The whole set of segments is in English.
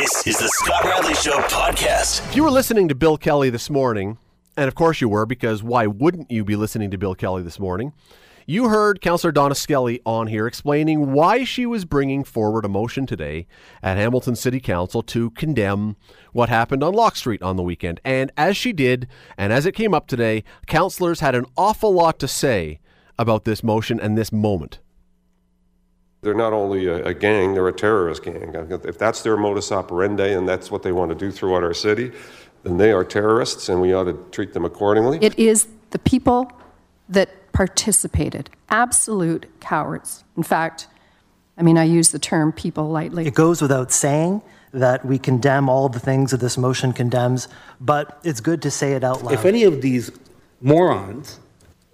This is the Scott Radley Show podcast. If you were listening to Bill Kelly this morning, and of course you were, because why wouldn't you be listening to Bill Kelly this morning? You heard Councillor Donna Skelly on here explaining why she was bringing forward a motion today at Hamilton City Council to condemn what happened on Locke Street on the weekend. And as she did, and as it came up today, councillors had an awful lot to say about this motion and this moment. They're not only a, a, gang, they're a terrorist gang. If that's their modus operandi and that's what they want to do throughout our city, then they are terrorists and we ought to treat them accordingly. It is the people that participated, absolute cowards. In fact, I mean, I use the term people lightly. It goes without saying that we condemn all the things that this motion condemns, but it's good to say it out loud. If any of these morons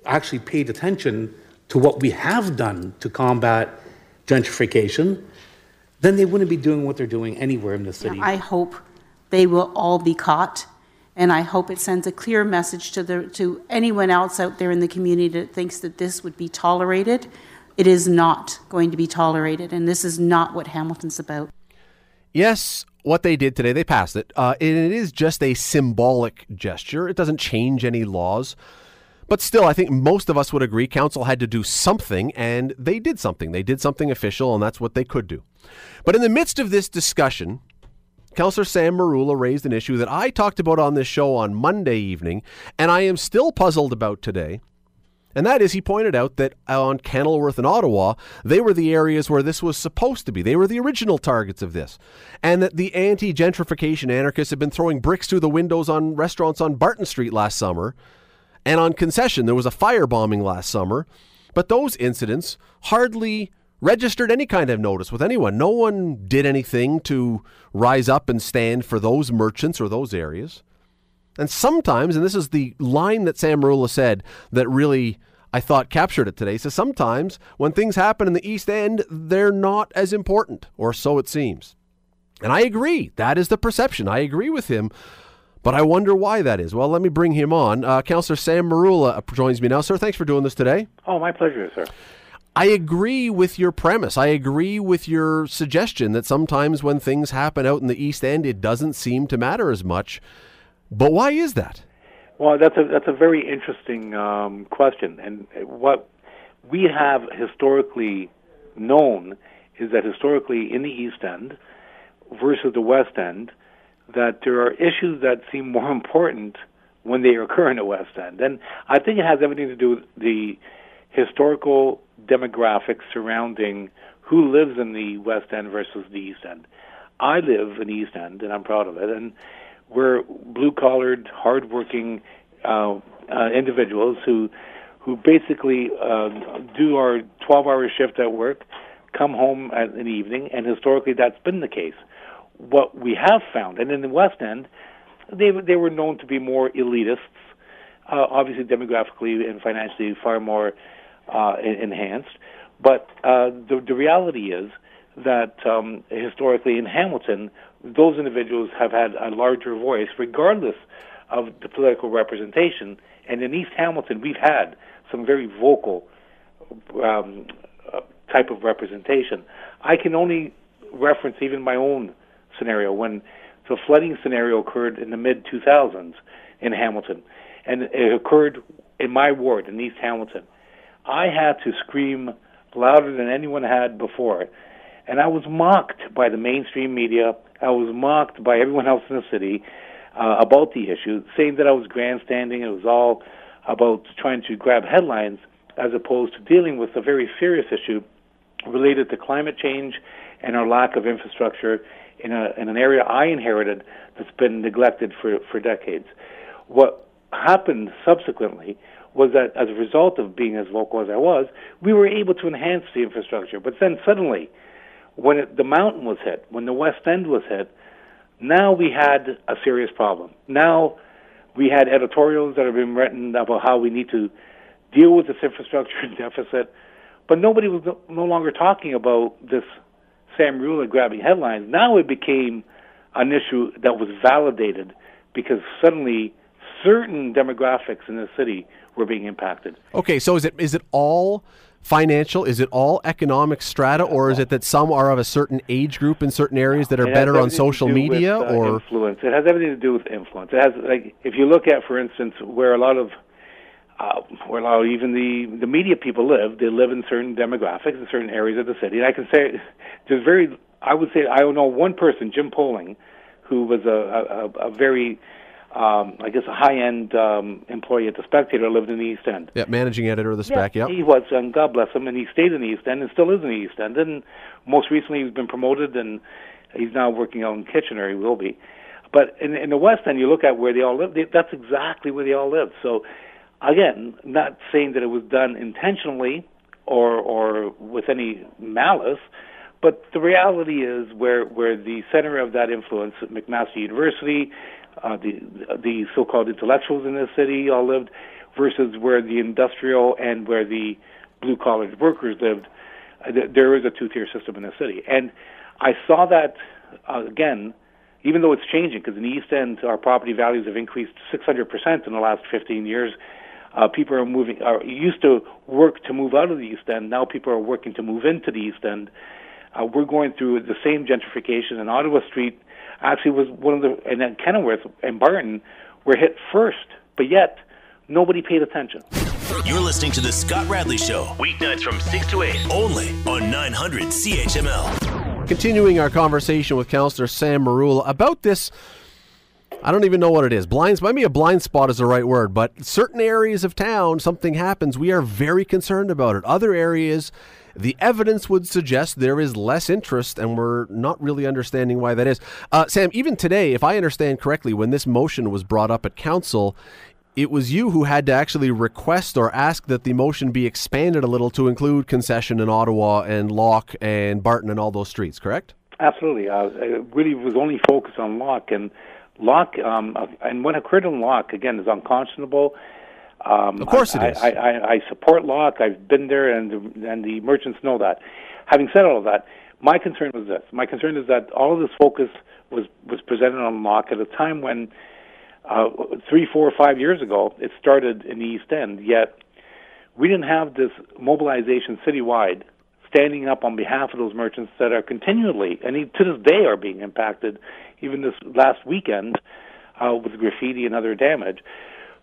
actually paid attention to what we have done to combat gentrification, then they wouldn't be doing what they're doing anywhere in the city. I hope they will all be caught, and I hope it sends a clear message to the to anyone else out there in the community that thinks that this would be tolerated. It is not going to be tolerated, and this is not what Hamilton's about. Yes, what they did today, they passed it. Uh, and it is just a symbolic gesture. It doesn't change any laws. But still, I think most of us would agree council had to do something, and they did something. They did something official, and that's what they could do. But in the midst of this discussion, Councillor Sam Merulla raised an issue that I talked about on this show on Monday evening, and I am still puzzled about today. And that is, he pointed out that on Kenilworth and Ottawa, they were the areas where this was supposed to be. They were the original targets of this. And that the anti gentrification anarchists had been throwing bricks through the windows on restaurants on Barton Street last summer and on concession, there was a firebombing last summer, but those incidents hardly registered any kind of notice with anyone. No one did anything to rise up and stand for those merchants or those areas. And sometimes, and this is the line that Sam Merulla said that really I thought captured it today. So sometimes when things happen in the East End, they're not as important, or so it seems. And I agree. That is the perception. I agree with him. But I wonder why that is. Well, let me bring him on. Uh, Councillor Sam Merulla joins me now. Sir, thanks for doing this today. Oh, my pleasure, sir. I agree with your premise. I agree with your suggestion that sometimes when things happen out in the East End, it doesn't seem to matter as much. But why is that? Well, that's a that's a very interesting um, question, and what we have historically known is that historically in the East End versus the West End, that there are issues that seem more important when they occur in the West End. And I think it has everything to do with the historical demographics surrounding who lives in the West End versus the East End. I live in the East End, and I'm proud of it. And we're blue-collared, hard-working uh, uh, individuals who who basically uh, do our 12-hour shift at work, come home at, in the evening, and historically that's been the case what we have found, and in the West End, they they were known to be more elitists, uh, obviously demographically and financially far more uh, enhanced. But uh, the the reality is that um, historically in Hamilton, those individuals have had a larger voice, regardless of the political representation. And in East Hamilton, we've had some very vocal um, uh, type of representation. I can only reference even my own scenario when the flooding scenario occurred in the mid 2000s in Hamilton, and it occurred in my ward in East Hamilton. I had to scream louder than anyone had before, and I was mocked by the mainstream media. I was mocked by everyone else in the city uh, about the issue, saying that I was grandstanding. It was all about trying to grab headlines as opposed to dealing with a very serious issue related to climate change and our lack of infrastructure in, a, in an area I inherited that's been neglected for, for decades. What happened subsequently was that as a result of being as vocal as I was, we were able to enhance the infrastructure. But then suddenly, when it, the mountain was hit, when the West End was hit, now we had a serious problem. Now we had editorials that have been written about how we need to deal with this infrastructure deficit, but nobody was no, no longer talking about this Sam Merulla grabbing headlines. Now it became an issue that was validated because suddenly certain demographics in the city were being impacted. Okay, so is it is it all financial? Is it all economic strata, or is it that some are of a certain age group in certain areas that are better on social media? with, uh, or influence? It has everything to do with influence. It has like if you look at, for instance, where a lot of uh, where of even the the media people live, they live in certain demographics in certain areas of the city. And I can say there's very, I would say I know one person, Jim Poling, who was a a, a very um, I guess a high-end um, employee at the Spectator, lived in the East End. yeah, managing editor of the Spec. Yeah, Yep. he was, and God bless him, and he stayed in the East End and still is in the East End. And most recently, he's been promoted, and he's now working out in Kitchener. He will be. But in, in the West End, you look at where they all live. They, that's exactly where they all live. So, again, not saying that it was done intentionally or or with any malice, but the reality is where where the center of that influence, McMaster University, uh, the the so-called intellectuals in the city all lived, versus where the industrial and where the blue collar workers lived. Uh, th- there is a two-tier system in the city, and I saw that uh, again. Even though it's changing, because in the East End, our property values have increased 600% in the last 15 years. Uh, people are moving, are used to work to move out of the East End. Now people are working to move into the East End. Uh, we're going through the same gentrification, and Ottawa Street actually was one of the, and then Kenilworth and Barton were hit first, but yet nobody paid attention. You're listening to The Scott Radley Show, weeknights from 6 to 8, only on 900 CHML. Continuing our conversation with Councillor Sam Merulla about this. I don't even know what it is. Blinds, maybe a blind spot is the right word, but certain areas of town, something happens. We are very concerned about it. Other areas, the evidence would suggest there is less interest, and we're not really understanding why that is. Uh, Sam, even today, if I understand correctly, when this motion was brought up at council, it was you who had to actually request or ask that the motion be expanded a little to include concession in Ottawa and Locke and Barton and all those streets, correct? Absolutely. Uh, it really was only focused on Locke, and Locke, um, and what occurred in Locke, again, is unconscionable. Um, Of course it I, is. I, I, I support Locke. I've been there, and the, and the merchants know that. Having said all of that, my concern was this. My concern is that all of this focus was, was presented on Locke at a time when uh, three, four, five years ago, it started in the East End. Yet we didn't have this mobilization citywide standing up on behalf of those merchants that are continually and to this day are being impacted. Even this last weekend uh, with graffiti and other damage.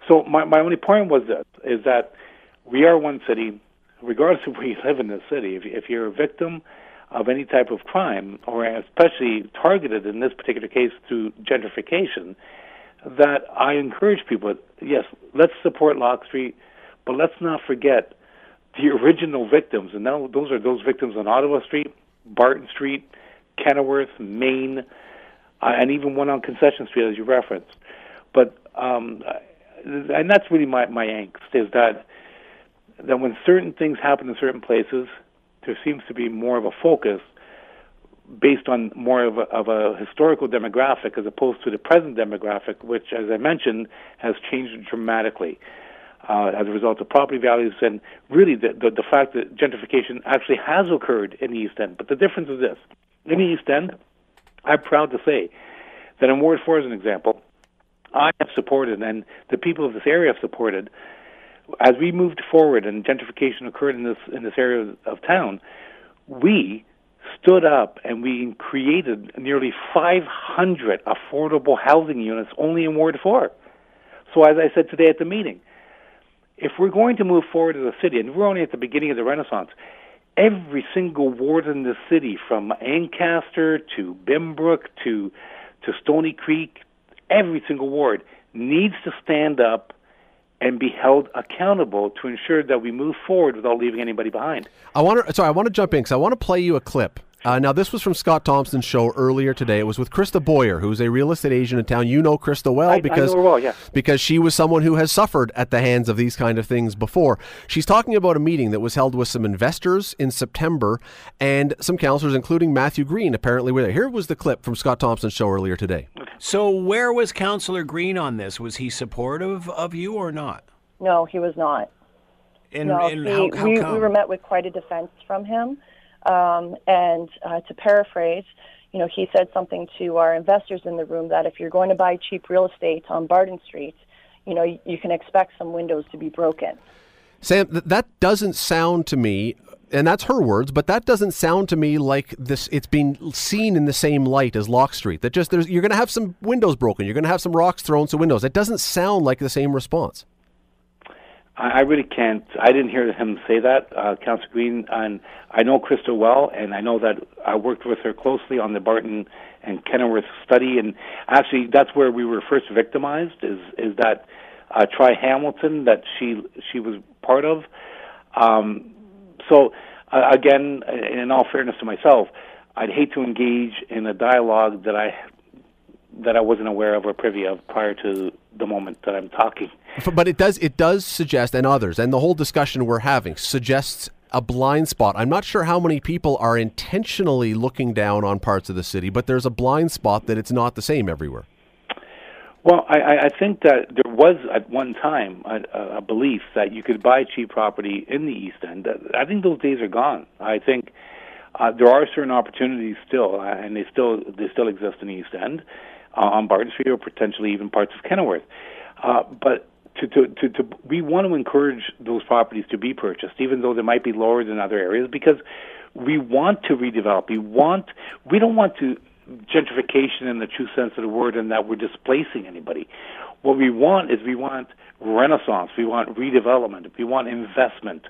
So my my only point was this: is that we are one city, regardless of where you live in the city. If, if you're a victim of any type of crime, or especially targeted in this particular case through gentrification, that I encourage people, yes, let's support Locke Street, but let's not forget the original victims. And now those are those victims on Ottawa Street, Barton Street, Kenilworth, Main, and even one on Concession Street, as you referenced. But um, and that's really my my angst is that that when certain things happen in certain places, there seems to be more of a focus based on more of a, of a historical demographic as opposed to the present demographic, which, as I mentioned, has changed dramatically uh, as a result of property values and really the, the, the fact that gentrification actually has occurred in the East End. But the difference is this. In the East End, I'm proud to say that in Ward 4, as an example, I have supported, and the people of this area have supported, as we moved forward and gentrification occurred in this in this area of town, we stood up and we created nearly 500 affordable housing units only in Ward 4. So as I said today at the meeting, if we're going to move forward as a city, and we're only at the beginning of the Renaissance, every single ward in the city, from Ancaster to Binbrook to to Stoney Creek, every single ward needs to stand up and be held accountable to ensure that we move forward without leaving anybody behind. I want to. Sorry, I want to jump in because I want to play you a clip. Uh, now, this was from Scott Thompson's show earlier today. It was with Krista Boyer, who's a real estate agent in town. You know Krista well I- I because know her well, yeah. because she was someone who has suffered at the hands of these kind of things before. She's talking about a meeting that was held with some investors in September and some counselors, including Matthew Green. Apparently, were there. Here was the clip from Scott Thompson's show earlier today. So, where was Councillor Green on this? Was he supportive of you or not? No, he was not. And, no, and he, how, how we, come? we were met with quite a defense from him. Um, and uh, to paraphrase, you know, he said something to our investors in the room that if you're going to buy cheap real estate on Barton Street, you know, you, can expect some windows to be broken. Sam, th- that doesn't sound to me, and that's her words, but that doesn't sound to me like this. It's being seen in the same light as Locke Street. That just there's you're going to have some windows broken, you're going to have some rocks thrown to windows. It doesn't sound like the same response. I, I really can't. I didn't hear him say that, uh, Councillor Green. And I know Crystal well, and I know that I worked with her closely on the Barton and Kenilworth study. And actually, that's where we were first victimized. Is is that uh, Tri Hamilton that she she was part of. Um, so uh, again, in all fairness to myself, I'd hate to engage in a dialogue that I that I wasn't aware of or privy of prior to the moment that I'm talking. But it does it does suggest, and others, and the whole discussion we're having suggests a blind spot. I'm not sure how many people are intentionally looking down on parts of the city, but there's a blind spot that it's not the same everywhere. Well, I, I think that there was at one time a, a belief that you could buy cheap property in the East End. I think those days are gone. I think uh, there are certain opportunities still, uh, and they still they still exist in the East End, uh, on Barton Street or potentially even parts of Kenilworth. Uh, but to, to, to, to, we want to encourage those properties to be purchased, even though they might be lower than other areas, because we want to redevelop. We want we don't want to gentrification in the true sense of the word and that we're displacing anybody. What we want is we want renaissance, we want redevelopment, we want investment.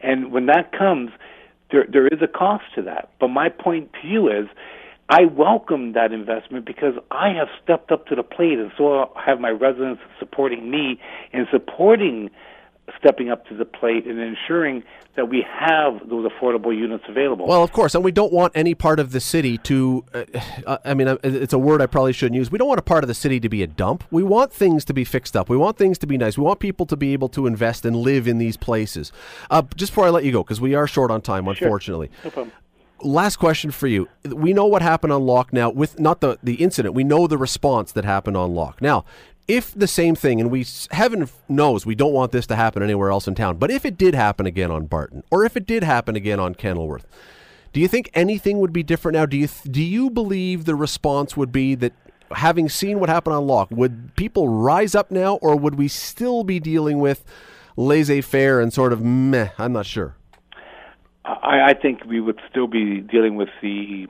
And when that comes, there there is a cost to that. But my point to you is I welcome that investment because I have stepped up to the plate and so have my residents supporting me in supporting stepping up to the plate and ensuring that we have those affordable units available. Well, of course, and we don't want any part of the city to. Uh, uh I mean, uh, it's a word I probably shouldn't use. We don't want a part of the city to be a dump. We want things to be fixed up. We want things to be nice. We want people to be able to invest and live in these places. Uh, just before I let you go, because we are short on time, unfortunately. Sure. No problem last question for you. We know what happened on Locke now with not the the incident. We know the response that happened on Locke. Now, if the same thing, and we heaven knows we don't want this to happen anywhere else in town, but if it did happen again on Barton, or if it did happen again on Kenilworth, do you think anything would be different now? Do you do you believe the response would be that having seen what happened on Locke, would people rise up now, or would we still be dealing with laissez-faire and sort of meh? I'm not sure. I, I think we would still be dealing with the,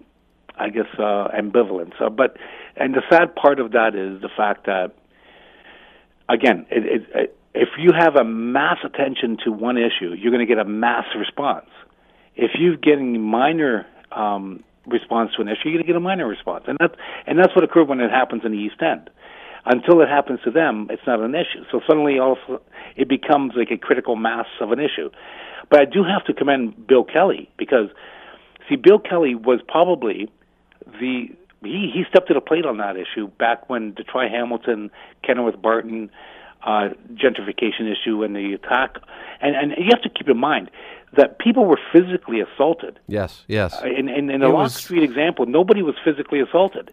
I guess, uh, ambivalence. Uh, but and the sad part of that is the fact that again, it, it, it, if you have a mass attention to one issue, you're going to get a mass response. If you're getting minor um, response to an issue, you're going to get a minor response, and that's and that's what occurred when it happens in the East End. Until it happens to them, it's not an issue. So suddenly, also, it becomes like a critical mass of an issue. But I do have to commend Bill Kelly because, see, Bill Kelly was probably the he he stepped to the plate on that issue back when Tri Hamilton, Kenilworth Barton uh, gentrification issue and the attack. And and you have to keep in mind that people were physically assaulted. Yes, yes. Uh, in in, in the Locke Street example, nobody was physically assaulted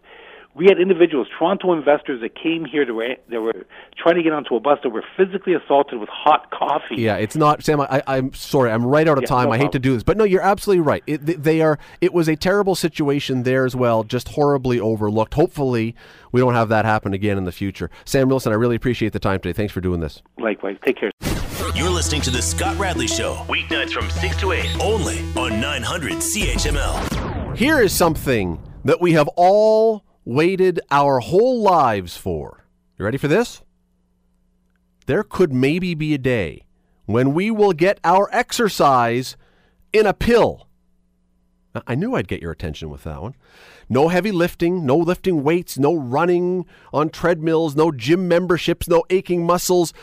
we had individuals, Toronto investors, that came here to they were trying to get onto a bus that were physically assaulted with hot coffee. Yeah, it's not Sam. I, am sorry, I'm right out of yeah, time. No I hate to do this, but no, you're absolutely right. It, they are. It was a terrible situation there as well, just horribly overlooked. Hopefully, we don't have that happen again in the future. Sam Wilson, I really appreciate the time today. Thanks for doing this. Likewise. Take care. You're listening to the Scott Radley Show, weeknights from six to eight, only on 900 CHML. Here is something that we have all waited our whole lives for. You ready for this? There could maybe be a day when we will get our exercise in a pill. I knew I'd get your attention with that one. No heavy lifting, no lifting weights, no running on treadmills, no gym memberships, no aching muscles,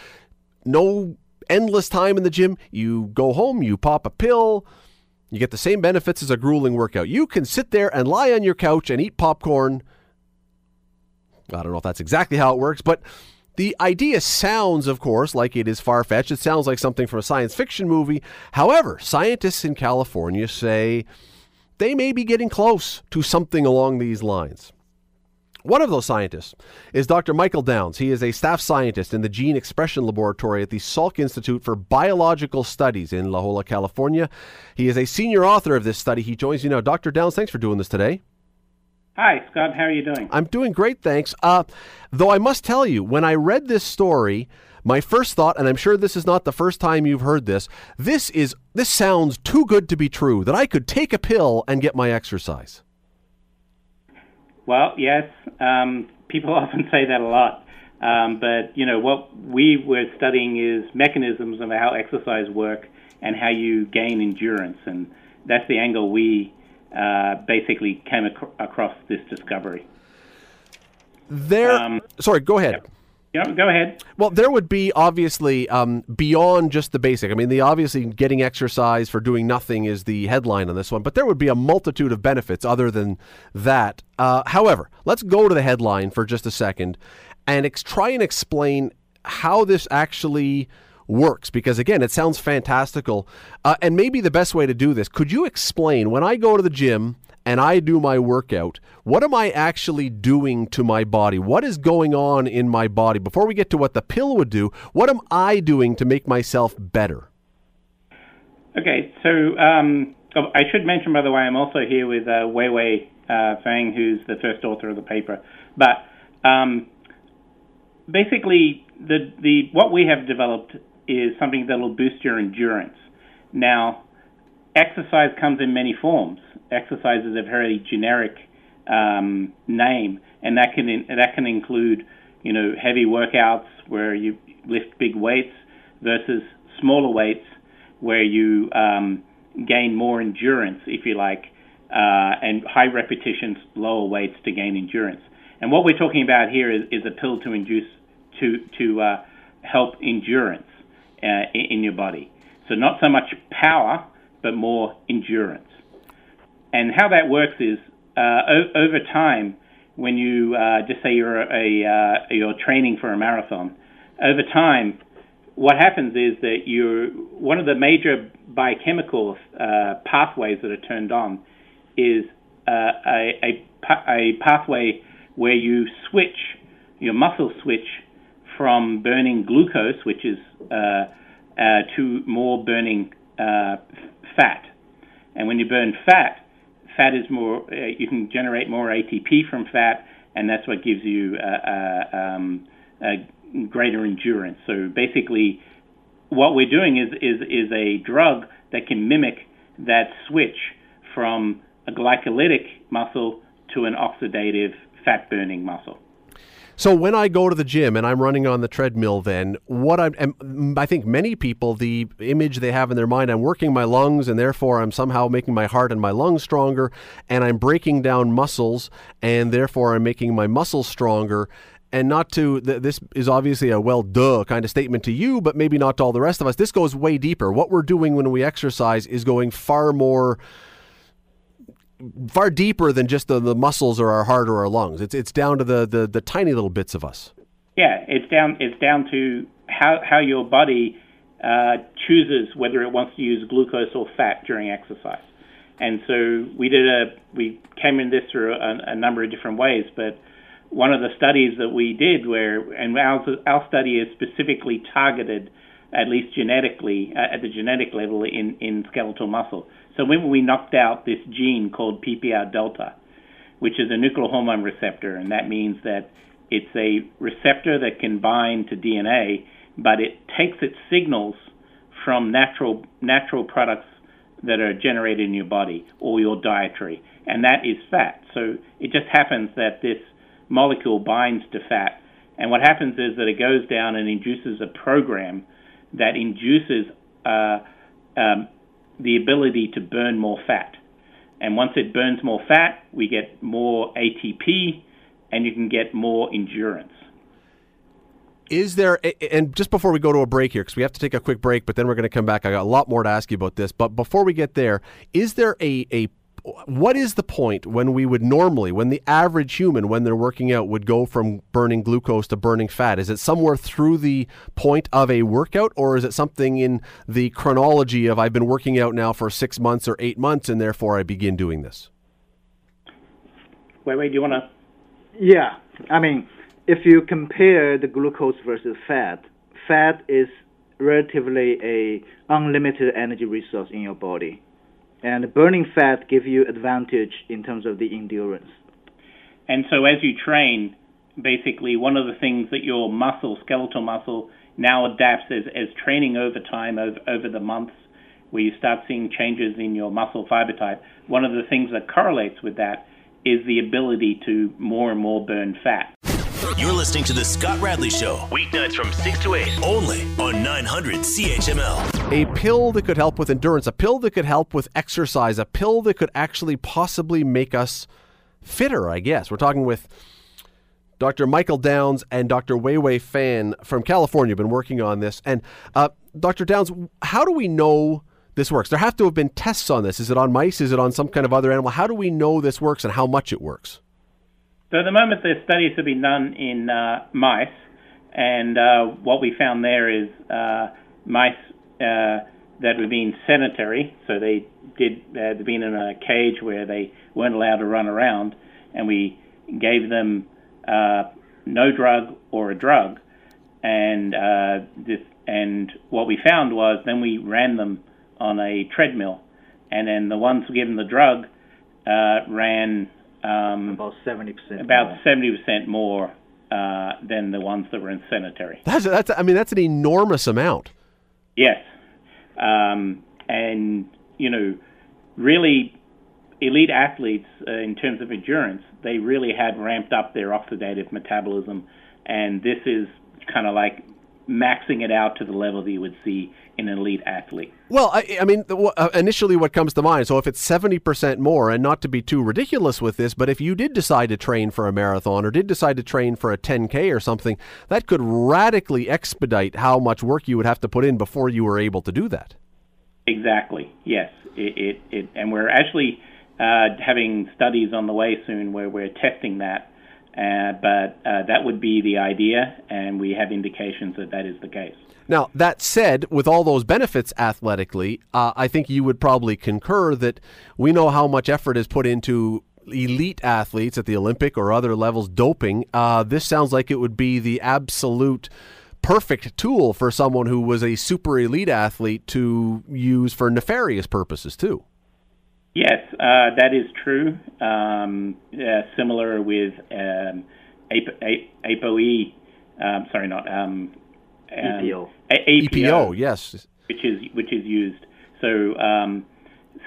no endless time in the gym. You go home, you pop a pill, you get the same benefits as a grueling workout. You can sit there and lie on your couch and eat popcorn I don't know if that's exactly how it works, but the idea sounds, of course, like it is far fetched. It sounds like something from a science fiction movie. However, scientists in California say they may be getting close to something along these lines. One of those scientists is Dr. Michael Downes. He is a staff scientist in the Gene Expression Laboratory at the Salk Institute for Biological Studies in La Jolla, California. He is a senior author of this study. He joins you now. Dr. Downes, thanks for doing this today. Hi, Scott. How are you doing? I'm doing great, thanks. Uh, though I must tell you, when I read this story, My first thought, and I'm sure this is not the first time you've heard this, this is this sounds too good to be true that I could take a pill and get my exercise. Well, yes, um, people often say that a lot. Um, but you know what we were studying is mechanisms of how exercise work and how you gain endurance, and that's the angle we uh, basically came ac- across this discovery. There, um, sorry, go ahead. Yeah, go ahead. Well, there would be obviously um, beyond just the basic. I mean, the obviously getting exercise for doing nothing is the headline on this one, but there would be a multitude of benefits other than that. Uh, however, let's go to the headline for just a second and ex- try and explain how this actually works because again it sounds fantastical uh, and maybe the best way to do this could you explain when i go to the gym and I do my workout, what am I actually doing to my body? What is going on in my body? Before we get to what the pill would do, what am I doing to make myself better? Okay, so um, oh, I should mention, by the way, I'm also here with uh, Weiwei uh, Fan, who's the first author of the paper. But um, basically, the, the what we have developed is something that will boost your endurance. Now, exercise comes in many forms exercise is a very generic um, name, and that can in, that can include you know heavy workouts where you lift big weights versus smaller weights where you um, gain more endurance, if you like, uh, and high repetitions, lower weights to gain endurance. And what we're talking about here is, is a pill to induce to to uh, help endurance uh, in your body. So not so much power, but more endurance. And how that works is uh, o- over time, when you uh, just say you're a uh, you're training for a marathon, over time, what happens is that you one of the major biochemical uh, pathways that are turned on is uh, a, a, a pathway where you switch your muscle switch from burning glucose, which is uh, to more burning fat. And when you burn fat, fat is more, uh, you can generate more ATP from fat, and that's what gives you um, greater endurance. So basically, what we're doing is, is, is a drug that can mimic that switch from a glycolytic muscle to an oxidative fat burning muscle. So when I go to the gym and I'm running on the treadmill, then what I'm, I think many people, the image they have in their mind, I'm working my lungs and therefore I'm somehow making my heart and my lungs stronger, and I'm breaking down muscles and therefore I'm making my muscles stronger. And not to, this is obviously a well, duh kind of statement to you, but maybe not to all the rest of us. This goes way deeper. What we're doing when we exercise is going far more far deeper than just the, the muscles or our heart or our lungs. It's it's down to the, the, the tiny little bits of us. Yeah, it's down it's down to how how your body uh, chooses whether it wants to use glucose or fat during exercise. And so we did a we came in this through a, a number of different ways, but one of the studies that we did where and our our study is specifically targeted at least genetically uh, at the genetic level in in skeletal muscle. So when we knocked out this gene called PPAR delta, which is a nuclear hormone receptor, and that means that it's a receptor that can bind to DNA, but it takes its signals from natural natural products that are generated in your body or your dietary, and that is fat. So it just happens that this molecule binds to fat, and what happens is that it goes down and induces a program that induces uh, um, the ability to burn more fat. And once it burns more fat, we get more ATP and you can get more endurance. Is there, and just before we go to a break here, because we have to take a quick break, but then we're going to come back. I got a lot more to ask you about this. But before we get there, is there a, a what is the point when we would normally, when the average human, when they're working out, would go from burning glucose to burning fat? Is it somewhere through the point of a workout, or is it something in the chronology of I've been working out now for six months or eight months, and therefore I begin doing this? Wait, wait, do you want to? Yeah, I mean, if you compare the glucose versus fat, fat is relatively a unlimited energy resource in your body and burning fat give you advantage in terms of the endurance. And so as you train, basically one of the things that your muscle, skeletal muscle, now adapts as, as training over time, over, over the months, where you start seeing changes in your muscle fiber type. One of the things that correlates with that is the ability to more and more burn fat. You're listening to The Scott Radley Show, weeknights from 6 to 8, only on 900 CHML. A pill that could help with endurance, a pill that could help with exercise, a pill that could actually possibly make us fitter, I guess. We're talking with Dr. Michael Downes and Dr. Weiwei Fan from California have been working on this. And uh, Dr. Downes, how do we know this works? There have to have been tests on this. Is it on mice? Is it on some kind of other animal? How do we know this works and how much it works? So at the moment, the studies have been done in uh, mice, and uh, what we found there is uh, mice uh, that were being sedentary, so they did they'd been in a cage where they weren't allowed to run around, and we gave them uh, no drug or a drug, and uh, this and what we found was then we ran them on a treadmill, and then the ones given the drug ran um, about seventy percent. About seventy percent more uh, than the ones that were in sanitary. That's that's. I mean, that's an enormous amount. Yes, um, and you know, really, elite athletes uh, in terms of endurance, they really had ramped up their oxidative metabolism, and this is kind of like maxing it out to the level that you would see in an elite athlete. Well, I, I mean, uh, initially what comes to mind, so if it's 70% more, and not to be too ridiculous with this, but if you did decide to train for a marathon or did decide to train for a 10K or something, that could radically expedite how much work you would have to put in before you were able to do that. Exactly, yes. It, it, it and we're actually uh, having studies on the way soon where we're testing that uh, but uh, that would be the idea, and we have indications that that is the case. Now, that said, with all those benefits athletically, uh, I think you would probably concur that we know how much effort is put into elite athletes at the Olympic or other levels doping. Uh, this sounds like it would be the absolute perfect tool for someone who was a super elite athlete to use for nefarious purposes, too. Yes, uh, that is true. Um, uh, similar with um, ApoE, um, sorry, not um, EPO. Um, APO. EPO, yes, which is which is used. So um,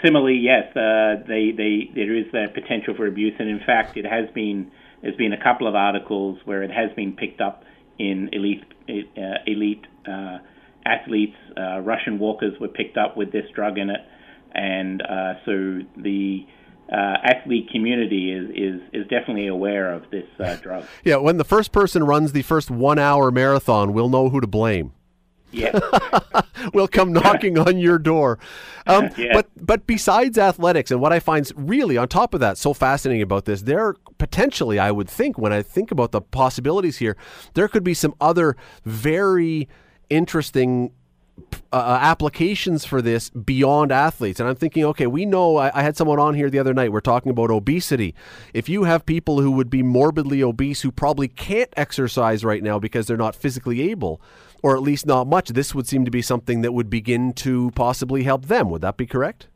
similarly, yes, uh, they, they there is the potential for abuse, and in fact, it has been there's been a couple of articles where it has been picked up in elite uh, elite uh, athletes. Uh, Russian walkers were picked up with this drug in it and uh, so the uh, athlete community is, is is definitely aware of this uh, drug. Yeah, when the first person runs the first one hour marathon, we'll know who to blame. Yeah, we'll come knocking on your door. Um, yeah. But but besides athletics, and what I find really on top of that so fascinating about this, there potentially I would think when I think about the possibilities here, there could be some other very interesting uh, uh, applications for this beyond athletes. And I'm thinking, okay, we know I, I, had someone on here the other night. We're talking about obesity. If you have people who would be morbidly obese who probably can't exercise right now because they're not physically able, or at least not much, this would seem to be something that would begin to possibly help them. Would that be correct?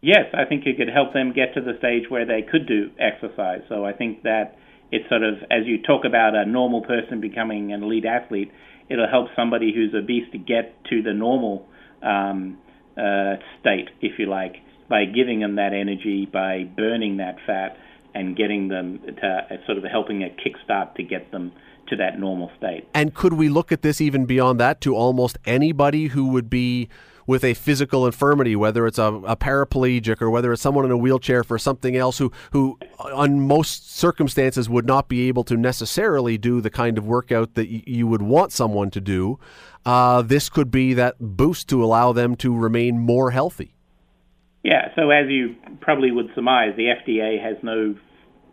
Yes, I think it could help them get to the stage where they could do exercise. So I think that it's sort of, as you talk about a normal person becoming an elite athlete, it'll help somebody who's obese to get to the normal um, uh, state, if you like, by giving them that energy, by burning that fat, and getting them to uh, sort of helping a kickstart to get them to that normal state. And could we look at this even beyond that to almost anybody who would be with a physical infirmity, whether it's a, a, paraplegic or whether it's someone in a wheelchair for something else who, who, on most circumstances, would not be able to necessarily do the kind of workout that y- you would want someone to do, uh, this could be that boost to allow them to remain more healthy. Yeah, so as you probably would surmise, the FDA has no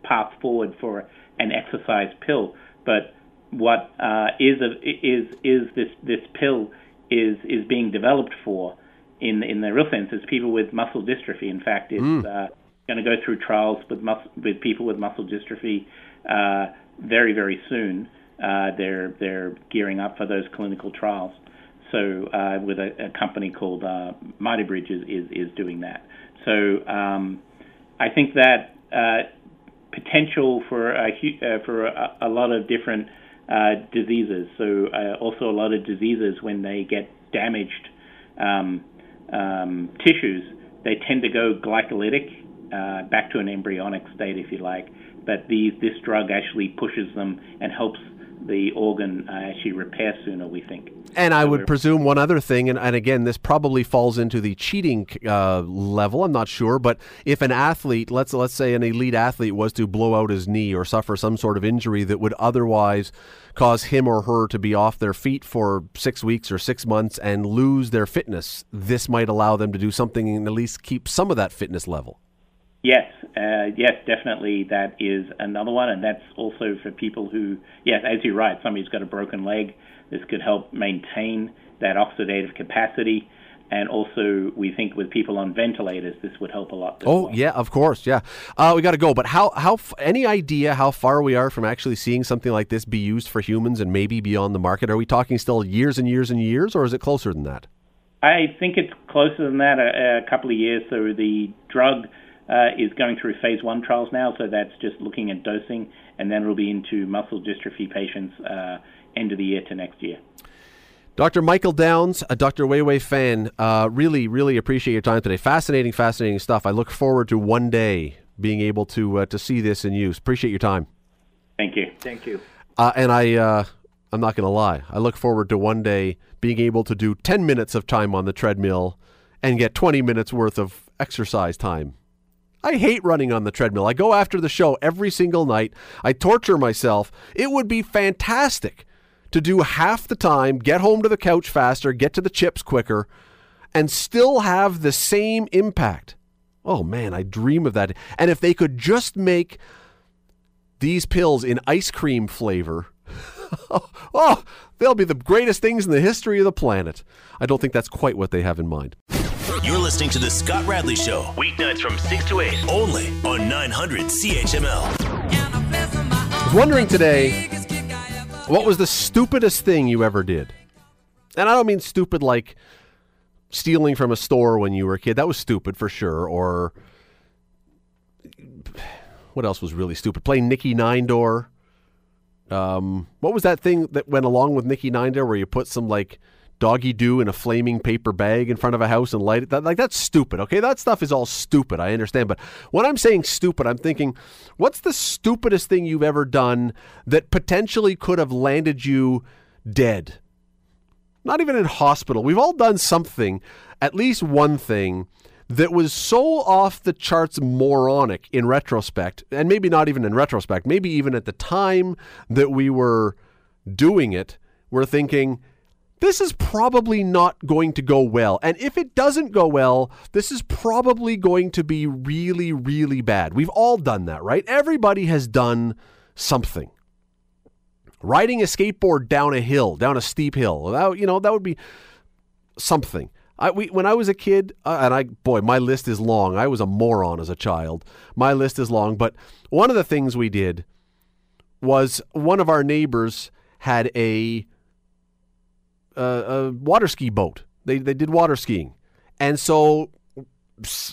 path forward for an exercise pill, but what uh, is a, is is this this pill is is being developed for in in the real sense is people with muscle dystrophy. In fact, it's mm. uh, going to go through trials with mus- with people with muscle dystrophy uh, very very soon. Uh, they're they're gearing up for those clinical trials. So uh, with a, a, company called uh, Mitobridge is, is, is doing that. So um, I think that uh, potential for a, uh, for a, a, lot of different diseases. So uh, also a lot of diseases when they get damaged um, um, tissues, they tend to go glycolytic uh, back to an embryonic state, if you like. But these, this drug actually pushes them and helps the organ uh, actually repair sooner, we think. And I would presume one other thing, and, and again, this probably falls into the cheating uh, level. I'm not sure, but if an athlete, let's let's say an elite athlete, was to blow out his knee or suffer some sort of injury that would otherwise cause him or her to be off their feet for six weeks or six months and lose their fitness, this might allow them to do something and at least keep some of that fitness level. Yes, uh, yes, definitely. That is another one, and that's also for people who, yes, as you're right, somebody's got a broken leg. This could help maintain that oxidative capacity, and also we think with people on ventilators, this would help a lot. Oh well. yeah, of course, yeah. Uh, we got to go, but how how any idea how far we are from actually seeing something like this be used for humans and maybe beyond the market? Are we talking still years and years and years, or is it closer than that? I think it's closer than that, a, a couple of years. So the drug uh, is going through phase one trials now, so that's just looking at dosing, and then it'll be into muscle dystrophy patients uh, end of the year to next year. Dr. Michael Downes, a Dr. Weiwei Fan, uh, really, really appreciate your time today. Fascinating, fascinating stuff. I look forward to one day being able to uh, to see this in use. Appreciate your time. Thank you. Thank you. Uh, and I, uh, I'm not going to lie. I look forward to one day being able to do 10 minutes of time on the treadmill and get 20 minutes worth of exercise time I hate running on the treadmill. I go after the show every single night. I torture myself. It would be fantastic to do half the time, get home to the couch faster, get to the chips quicker, and still have the same impact. Oh man, I dream of that. And if they could just make these pills in ice cream flavor, oh, they'll be the greatest things in the history of the planet. I don't think that's quite what they have in mind. You're listening to The Scott Radley Show, weeknights from 6 to 8, only on 900 CHML. Was wondering today, what was the stupidest thing you ever did? And I don't mean stupid like stealing from a store when you were a kid. That was stupid for sure. Or what else was really stupid? Playing Nikki Nine Door. Um, what was that thing that went along with Nikki Nine Door where you put some like doggy do in a flaming paper bag in front of a house and light it. That, like that's stupid. Okay, that stuff is all stupid. I understand, but when I'm saying stupid, I'm thinking, what's the stupidest thing you've ever done that potentially could have landed you dead? Not even in hospital. We've all done something, at least one thing that was so off the charts moronic in retrospect, and maybe not even in retrospect, maybe even at the time that we were doing it, we're thinking, this is probably not going to go well. And if it doesn't go well, this is probably going to be really, really bad. We've all done that, right? Everybody has done something. Riding a skateboard down a hill, down a steep hill, that, you know, that would be something. I, we, when I was a kid, uh, and I, boy, my list is long. I was a moron as a child. My list is long, but one of the things we did was one of our neighbors had a a water ski boat. They they did water skiing, and so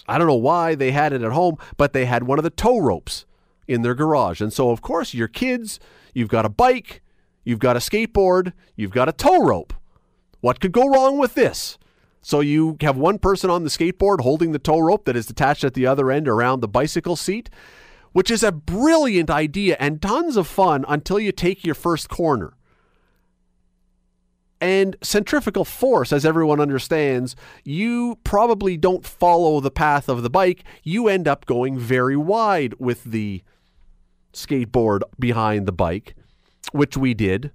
I don't know why they had it at home, but they had one of the tow ropes in their garage. And so of course your kids, you've got a bike, you've got a skateboard, you've got a tow rope. What could go wrong with this? So you have one person on the skateboard holding the tow rope that is attached at the other end around the bicycle seat, which is a brilliant idea and tons of fun until you take your first corner. And centrifugal force, as everyone understands, you probably don't follow the path of the bike. You end up going very wide with the skateboard behind the bike, which we did.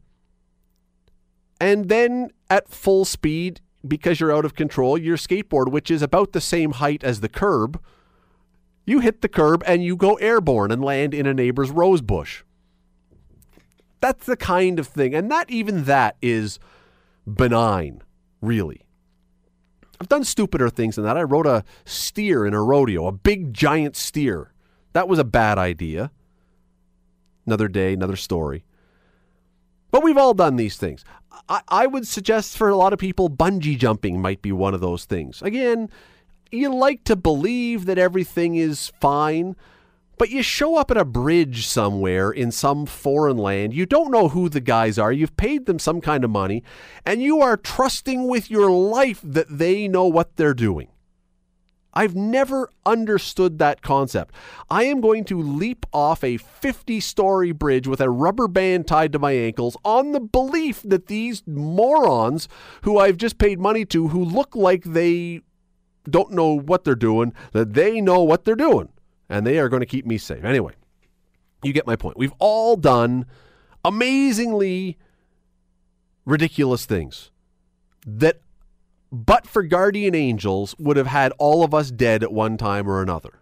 And then at full speed, because you're out of control, your skateboard, which is about the same height as the curb, you hit the curb and you go airborne and land in a neighbor's rose bush. That's the kind of thing. And not even that is benign, really. I've done stupider things than that. I rode a steer in a rodeo, a big giant steer. That was a bad idea. Another day, another story. But we've all done these things. I, I would suggest for a lot of people, bungee jumping might be one of those things. Again, you like to believe that everything is fine, But you show up at a bridge somewhere in some foreign land. You don't know who the guys are. You've paid them some kind of money, and you are trusting with your life that they know what they're doing. I've never understood that concept. I am going to leap off a 50 story bridge with a rubber band tied to my ankles on the belief that these morons who I've just paid money to, who look like they don't know what they're doing, that they know what they're doing and they are going to keep me safe. Anyway, you get my point. We've all done amazingly ridiculous things that but for guardian angels would have had all of us dead at one time or another.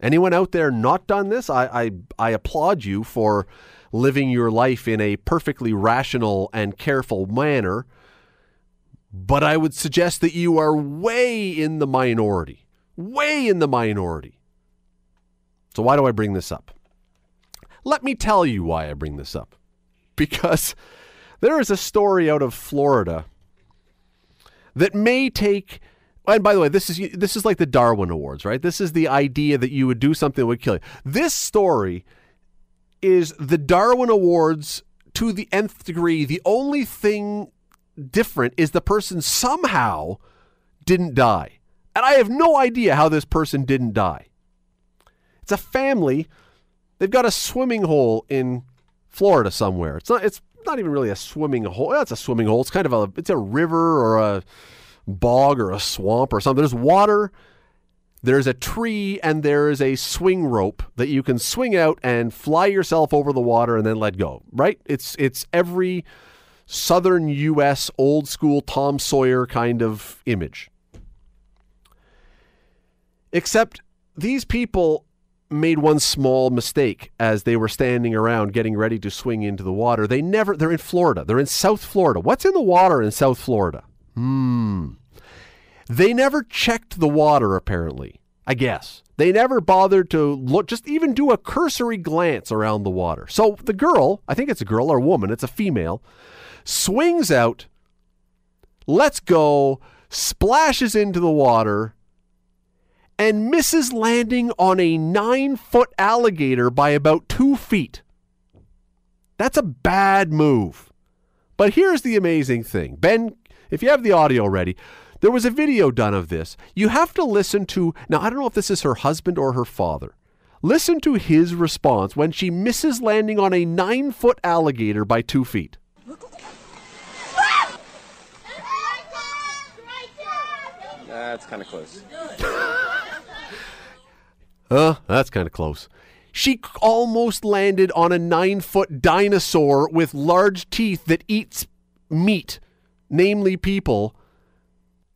Anyone out there not done this? I, I, I applaud you for living your life in a perfectly rational and careful manner, but I would suggest that you are way in the minority. Way in the minority. So, why do I bring this up? Let me tell you why I bring this up. Because there is a story out of Florida that may take and by the way, this is this is like the Darwin Awards, right? This is the idea that you would do something that would kill you. This story is the Darwin Awards to the nth degree. The only thing different is the person somehow didn't die. And I have no idea how this person didn't die. It's a family. They've got a swimming hole in Florida somewhere. It's not it's not even really a swimming hole. That's a swimming hole. It's kind of a it's a river or a bog or a swamp or something. There's water, there's a tree, and there is a swing rope that you can swing out and fly yourself over the water and then let go. Right? It's it's every southern U.S. old school Tom Sawyer kind of image. Except these people made one small mistake as they were standing around getting ready to swing into the water. They never, they're in Florida. They're in South Florida. What's in the water in South Florida? Hmm. They never checked the water, apparently, I guess. They never bothered to look, just even do a cursory glance around the water. So the girl, I think it's a girl or a woman, it's a female, swings out, lets go, splashes into the water, and misses landing on a nine foot alligator by about two feet. That's a bad move. But here's the amazing thing Ben, if you have the audio ready, there was a video done of this. You have to listen to, now I don't know if this is her husband or her father. Listen to his response when she misses landing on a nine foot alligator by two feet. That's kind of close. Uh, that's kind of close. She almost landed on a nine foot dinosaur with large teeth that eats meat, namely people.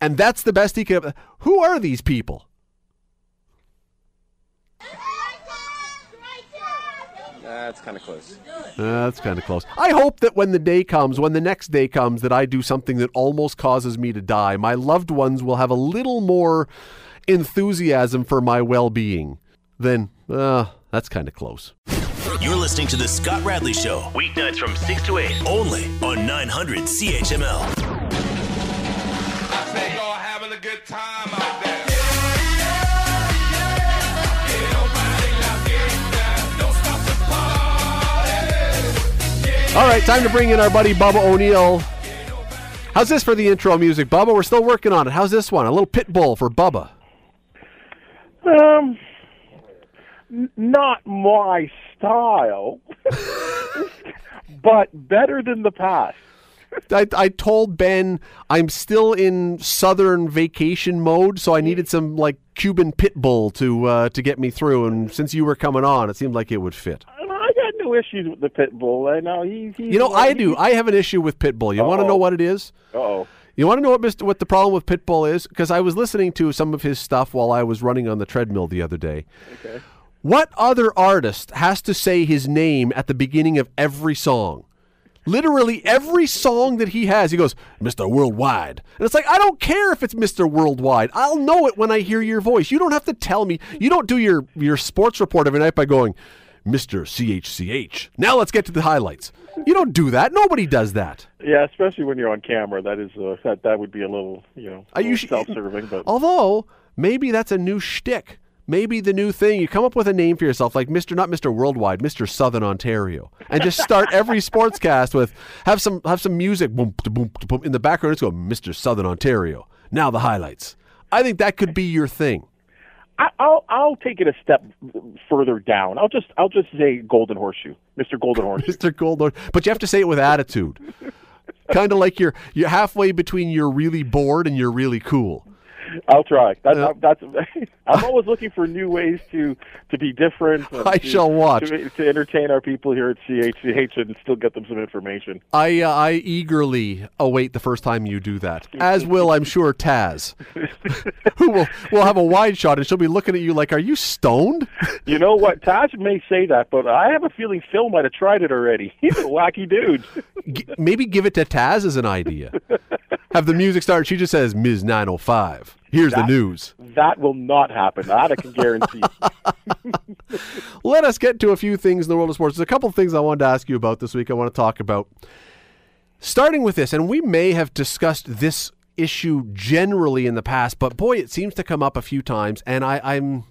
And that's the best he could. Who are these people? That's kind of close. Uh, that's kind of close. I hope that when the day comes, when the next day comes, that I do something that almost causes me to die, my loved ones will have a little more enthusiasm for my well being, then uh, that's kind of close. You're listening to The Scott Radley Show, weeknights from 6 to 8, only on 900 CHML. having a good time out there. All right, time to bring in our buddy Bubba O'Neill. How's this for the intro music, Bubba? We're still working on it. How's this one? A little Pitbull for Bubba. Um, not my style, but better than the past. I, I told Ben I'm still in southern vacation mode, so I needed some like Cuban Pitbull to uh, to get me through. And since you were coming on, it seemed like it would fit. I got no issues with the Pitbull. I know he. he You know, I do. I have an issue with Pitbull. You want to know what it is? Oh. You want to know what Mr. what the problem with Pitbull is? Because I was listening to some of his stuff while I was running on the treadmill the other day. Okay. What other artist has to say his name at the beginning of every song? Literally every song that he has, he goes, Mr. Worldwide. And it's like, I don't care if it's Mr. Worldwide. I'll know it when I hear your voice. You don't have to tell me. You don't do your, your sports report every night by going, Mr. CHCH. Now let's get to the highlights. You don't do that. Nobody does that. Yeah, especially when you're on camera, that is uh, that that would be a little you know Are you sh- self-serving. But Although maybe that's a new shtick. maybe the new thing, you come up with a name for yourself, like Mr. not Mr. Worldwide, Mr. Southern Ontario, and just start every sportscast with have some have some music, boom, boom, boom, in the background. It's go Mr. Southern Ontario. Now the highlights. I think that could be your thing. I, I'll I'll take it a step further down. I'll just I'll just say Golden Horseshoe, Mr. Golden Horseshoe. Mr. Golden, but you have to say it with attitude. kind of like you're you're halfway between you're really bored and you're really cool. I'll try. That's, that's I'm always looking for new ways to to be different. I to- shall watch. to, to entertain our people here at CHCH and still get them some information. I uh, I eagerly await the first time you do that. As will I'm sure Taz, who will will have a wide shot and she'll be looking at you like, "Are you stoned?" You know what? Taz may say that, but I have a feeling Phil might have tried it already. He's a wacky dude. G- Maybe give it to Taz as an idea. Have the music start. She just says Ms. 905. Here's the news. That will not happen. That I can guarantee. Let us get to a few things in the world of sports. There's a couple of things I wanted to ask you about this week. I want to talk about. Starting with this, and we may have discussed this issue generally in the past, but boy, it seems to come up a few times. And I, I'm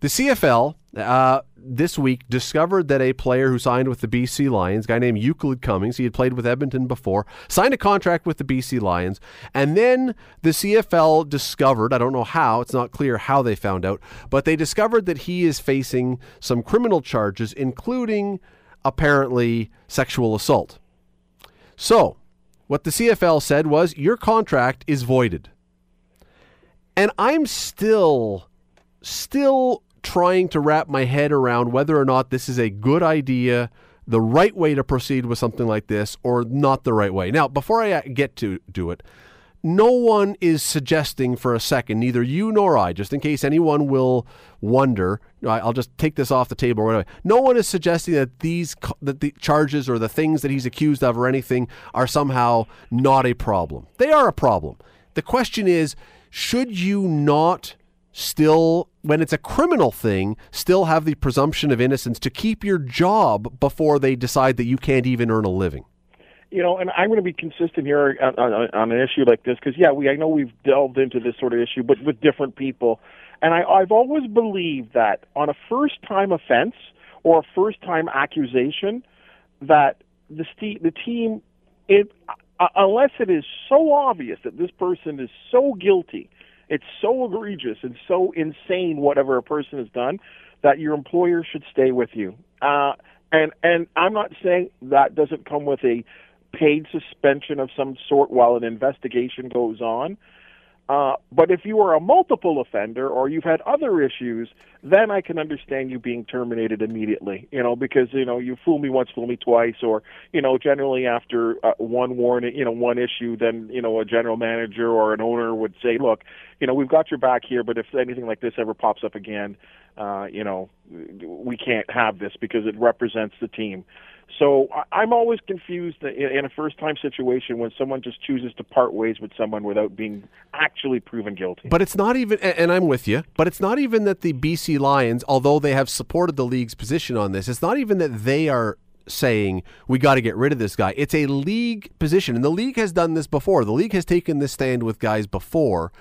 the CFL uh, this week discovered that a player who signed with the BC Lions, guy named Euclid Cummings, he had played with Edmonton before, signed a contract with the BC Lions, and then the CFL discovered, I don't know how, it's not clear how they found out, but they discovered that he is facing some criminal charges, including apparently sexual assault. So, what the CFL said was your contract is voided. And I'm still still trying to wrap my head around whether or not this is a good idea, the right way to proceed with something like this, or not the right way. Now, before I uh, get to do it, no one is suggesting for a second, neither you nor I, just in case anyone will wonder. I'll just take this off the table right away. No one is suggesting that these that the charges or the things that he's accused of or anything are somehow not a problem. They are a problem. The question is, should you not still, when it's a criminal thing, still have the presumption of innocence to keep your job before they decide that you can't even earn a living? you know, and I'm going to be consistent here on, on, on an issue like this because, yeah, we I know we've delved into this sort of issue, but with different people, and I, I've always believed that on a first-time offense or a first-time accusation, that the st- the team, it uh, unless it is so obvious that this person is so guilty, it's so egregious and so insane, whatever a person has done, that your employer should stay with you. Uh, and and I'm not saying that doesn't come with a paid suspension of some sort while an investigation goes on. Uh, but if you are a multiple offender or you've had other issues, then I can understand you being terminated immediately. You know, because you know you fool me once, fool me twice, or you know, generally after uh, one warning, you know, one issue, then you know a general manager or an owner would say, look, you know, we've got your back here, but if anything like this ever pops up again, uh, you know, we can't have this because it represents the team. So I'm always confused in in a first-time situation when someone just chooses to part ways with someone without being actually proven guilty. But it's not even, and I'm with you, but it's not even that the BC Lions, although they have supported the league's position on this, it's not even that they are saying we got to get rid of this guy. It's a league position, and the league has done this before. The league has taken this stand with guys before.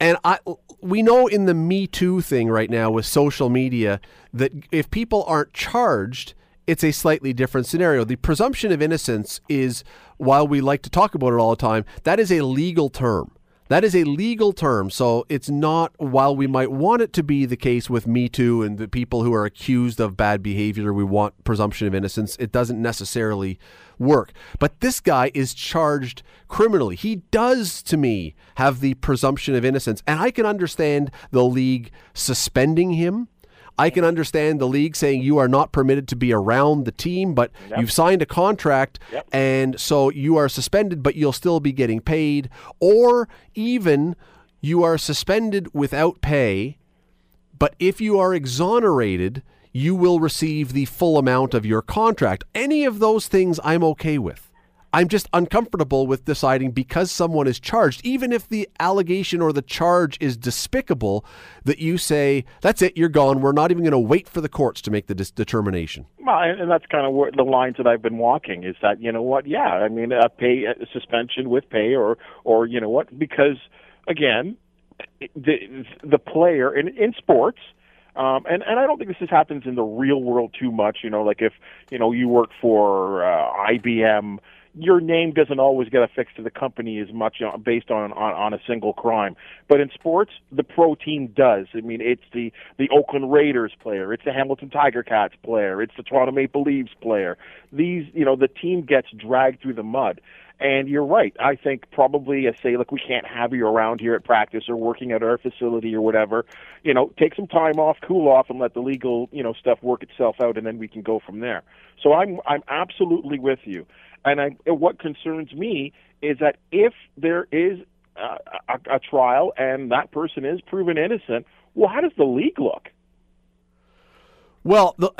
And I, we know in the Me Too thing right now with social media that if people aren't charged, it's a slightly different scenario. The presumption of innocence is, while we like to talk about it all the time, that is a legal term. That is a legal term. So it's not, while we might want it to be the case with Me Too and the people who are accused of bad behavior, we want presumption of innocence, it doesn't necessarily work. But this guy is charged criminally. He does, to me, have the presumption of innocence. And I can understand the league suspending him. I can understand the league saying you are not permitted to be around the team, but Yep. you've signed a contract Yep. and so you are suspended, but you'll still be getting paid. Or even you are suspended without pay, but if you are exonerated, you will receive the full amount of your contract. Any of those things I'm okay with. I'm just uncomfortable with deciding because someone is charged, even if the allegation or the charge is despicable, that you say, that's it, you're gone. We're not even going to wait for the courts to make the dis- determination. Well, and that's kind of where the lines that I've been walking is that you know what? Yeah, I mean, a pay a suspension with pay, or or you know what? Because again, the the player in in sports. Um, and and I don't think this is, happens in the real world too much. You know, like if you know you work for uh, IBM, your name doesn't always get affixed to the company as much based on, on on a single crime. But in sports, the pro team does. I mean, it's the the Oakland Raiders player, it's the Hamilton Tiger Cats player, it's the Toronto Maple Leafs player. These, you know, the team gets dragged through the mud. And you're right. I think probably a say, look, we can't have you around here at practice or working at our facility or whatever. You know, take some time off, cool off, and let the legal, you know, stuff work itself out, and then we can go from there. So I'm I'm absolutely with you. And I, what concerns me is that if there is a, a, a trial and that person is proven innocent, well, how does the league look? Well, the.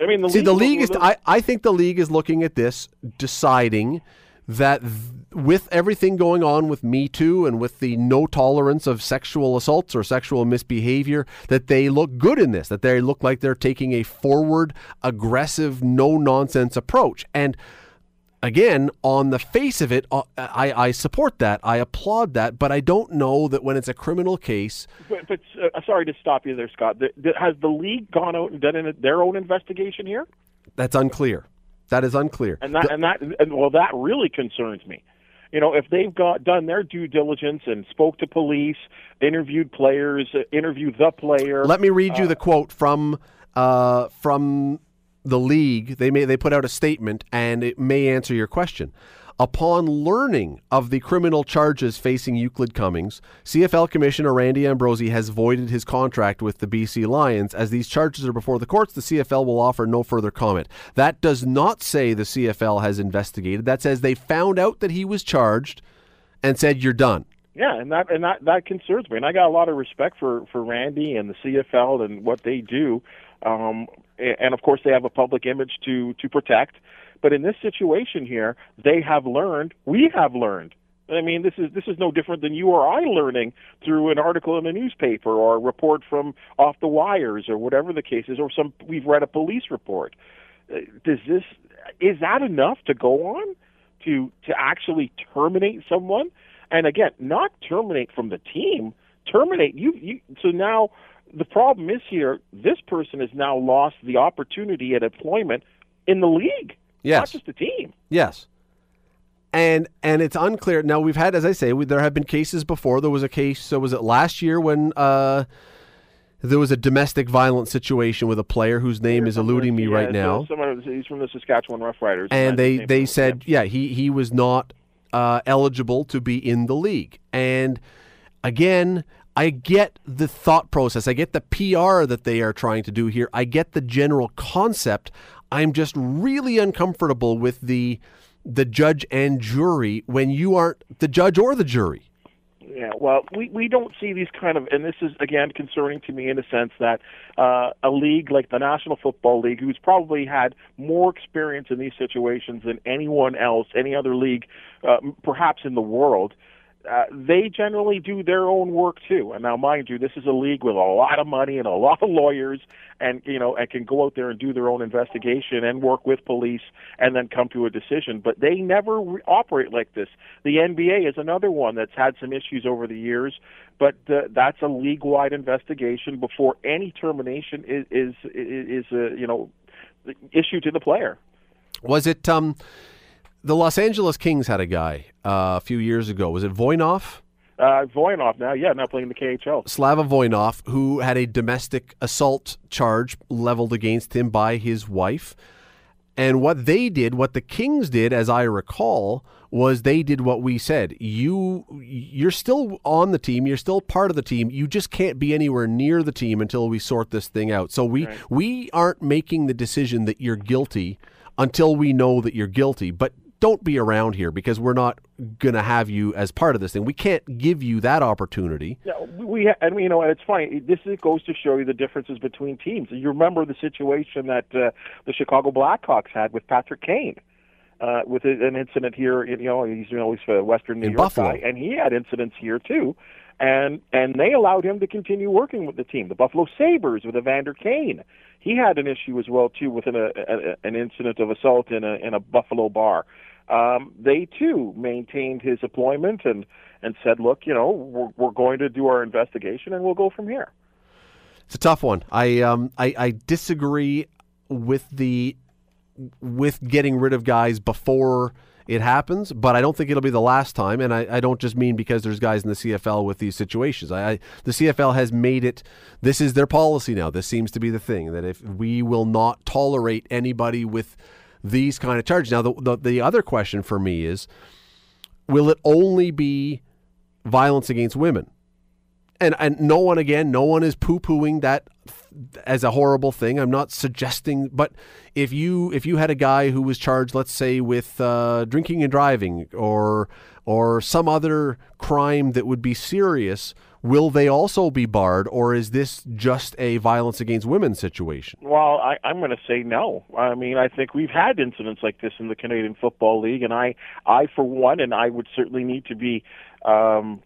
I mean, the See, league the league is. I, I think the league is looking at this, deciding that th- with everything going on with Me Too and with the no tolerance of sexual assaults or sexual misbehavior, that they look good in this, that they look like they're taking a forward, aggressive, no nonsense approach. And again, on the face of it, uh, I, I support that. I applaud that. But I don't know that when it's a criminal case, But, but uh, sorry to stop you there, Scott. The, the, has the league gone out and done an, their own investigation here? that's unclear. That is unclear. And that and that and well, that really concerns me. You know, if they've got done their due diligence and spoke to police, interviewed players, uh, interviewed the player. Let me read you uh, the quote from uh, from the league. They may they put out a statement, and it may answer your question. Upon learning of the criminal charges facing Euclid Cummings, CFL Commissioner Randy Ambrosie has voided his contract with the BC Lions. As these charges are before the courts, the CFL will offer no further comment. That does not say the CFL has investigated. That says they found out that he was charged and said, You're done. Yeah, and that and that that concerns me. And I got a lot of respect for for Randy and the CFL and what they do. Um, and of course, they have a public image to to protect. But in this situation here, they have learned. We have learned. I mean, this is this is no different than you or I learning through an article in a newspaper or a report from off the wires or whatever the case is, or some we've read a police report. Uh, Does this is that enough to go on to to actually terminate someone? And again, not terminate from the team, terminate you. you so now the problem is here. This person has now lost the opportunity at employment in the league, Yes. not just the team. Yes. And and it's unclear. Now we've had, as I say, we, there have been cases before. There was a case. So was it last year when uh, there was a domestic violence situation with a player whose name is eluding me Yeah, right now. someone, he's from the Saskatchewan Roughriders, and they they said yeah he he was not uh, eligible to be in the league and again I get the thought process. I get the PR that they are trying to do here. I get the general concept. I'm just really uncomfortable with the the judge and jury when you aren't the judge or the jury. Yeah, well, we, we don't see these kind of, and this is again concerning to me in a sense that uh, a league like the National Football League, who's probably had more experience in these situations than anyone else, any other league, uh, perhaps in the world, uh, they generally do their own work too. And now, mind you, this is a league with a lot of money and a lot of lawyers, and you know, and can go out there and do their own investigation and work with police, and then come to a decision. But they never re- operate like this. The NBA is another one that's had some issues over the years, but uh, that's a league-wide investigation before any termination is is is, is uh, you know issued to the player. was it um the Los Angeles Kings had a guy uh, a few years ago was it Voinov Uh, Voinov now, yeah, now playing in the KHL. Slava Voinov, who had a domestic assault charge leveled against him by his wife. And what they did, what the Kings did, as I recall, was they did what we said. You you're still on the team, you're still part of the team. You just can't be anywhere near the team until we sort this thing out. So we Right. we aren't making the decision that you're guilty until we know that you're guilty. But don't be around here because we're not going to have you as part of this thing. We can't give you that opportunity. Yeah, we- and you know, and it's funny. This is, goes to show you the differences between teams. You remember the situation that uh, the Chicago Blackhawks had with Patrick Kane, uh, with an incident here. You know, he's you know he's a Western New In York Buffalo. guy, and he had incidents here too. And and they allowed him to continue working with the team. The Buffalo Sabres with Evander Kane, he had an issue as well too with an, a, a, an incident of assault in a in a Buffalo bar. Um, they too maintained his employment and and said, look, you know, we're, we're going to do our investigation and we'll go from here. It's a tough one. I um I, I disagree with the with getting rid of guys before it happens, but I don't think it'll be the last time. And I, I don't just mean because there's guys in the CFL with these situations. I, I the CFL has made it. This is their policy now. This seems to be the thing that if we will not tolerate anybody with these kind of charges. Now, the, the, the other question for me is, will it only be violence against women? and and no one again, no one is poo pooing that as a horrible thing. I'm not suggesting, but if you if you had a guy who was charged, let's say, with uh, drinking and driving or or some other crime that would be serious, will they also be barred, or is this just a violence against women situation? Well, I, I'm going to say no. I mean, I think we've had incidents like this in the Canadian Football League, and I, I for one, and I would certainly need to be um,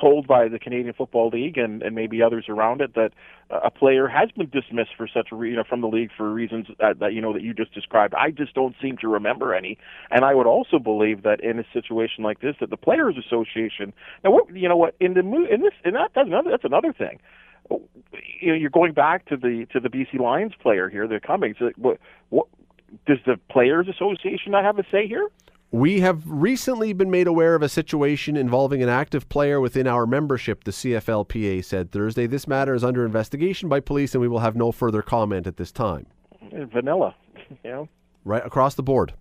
told by the Canadian Football League and, and maybe others around it that a player has been dismissed for such a you know from the league for reasons that, that you know that you just described. I just don't seem to remember any, and I would also believe that in a situation like this, that the Players Association. Now, what you know what in the in this and that that's another that's another thing. You know, you're going back to the to the BC Lions player here. They're coming. So what, what does the Players Association not have a say here? We have recently been made aware of a situation involving an active player within our membership, the CFLPA said Thursday. This matter is under investigation by police and we will have no further comment at this time. Vanilla, you know? Right across the board.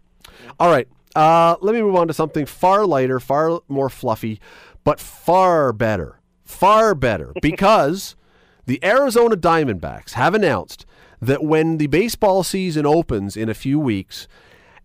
All right. Uh, let me move on to something far lighter, far more fluffy, but far better. Far better because the Arizona Diamondbacks have announced that when the baseball season opens in a few weeks,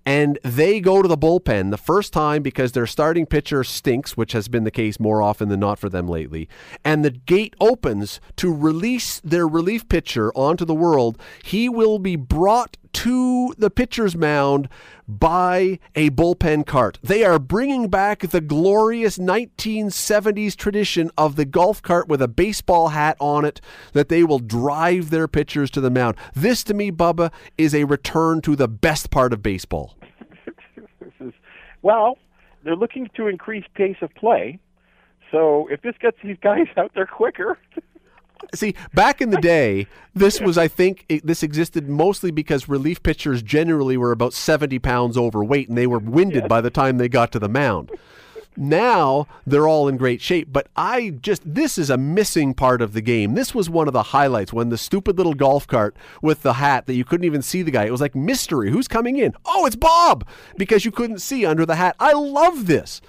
and they go to the bullpen the first time because their starting pitcher stinks, which has been the case more often than not for them lately. And the gate opens to release their relief pitcher onto the world. He will be brought to the pitcher's mound by a bullpen cart. They are bringing back the glorious 1970s tradition of the golf cart with a baseball hat on it that they will drive their pitchers to the mound. This, to me, Bubba, is a return to the best part of baseball. Well, they're looking to increase pace of play. So if this gets these guys out there quicker. See, back in the day, this was, I think, it, this existed mostly because relief pitchers generally were about 70 pounds overweight and they were winded yes. by the time they got to the mound. Now they're all in great shape, but I just this is a missing part of the game. This was one of the highlights when the stupid little golf cart with the hat that you couldn't even see the guy. It was like mystery. Who's coming in? Oh, it's Bob because you couldn't see under the hat. I love this.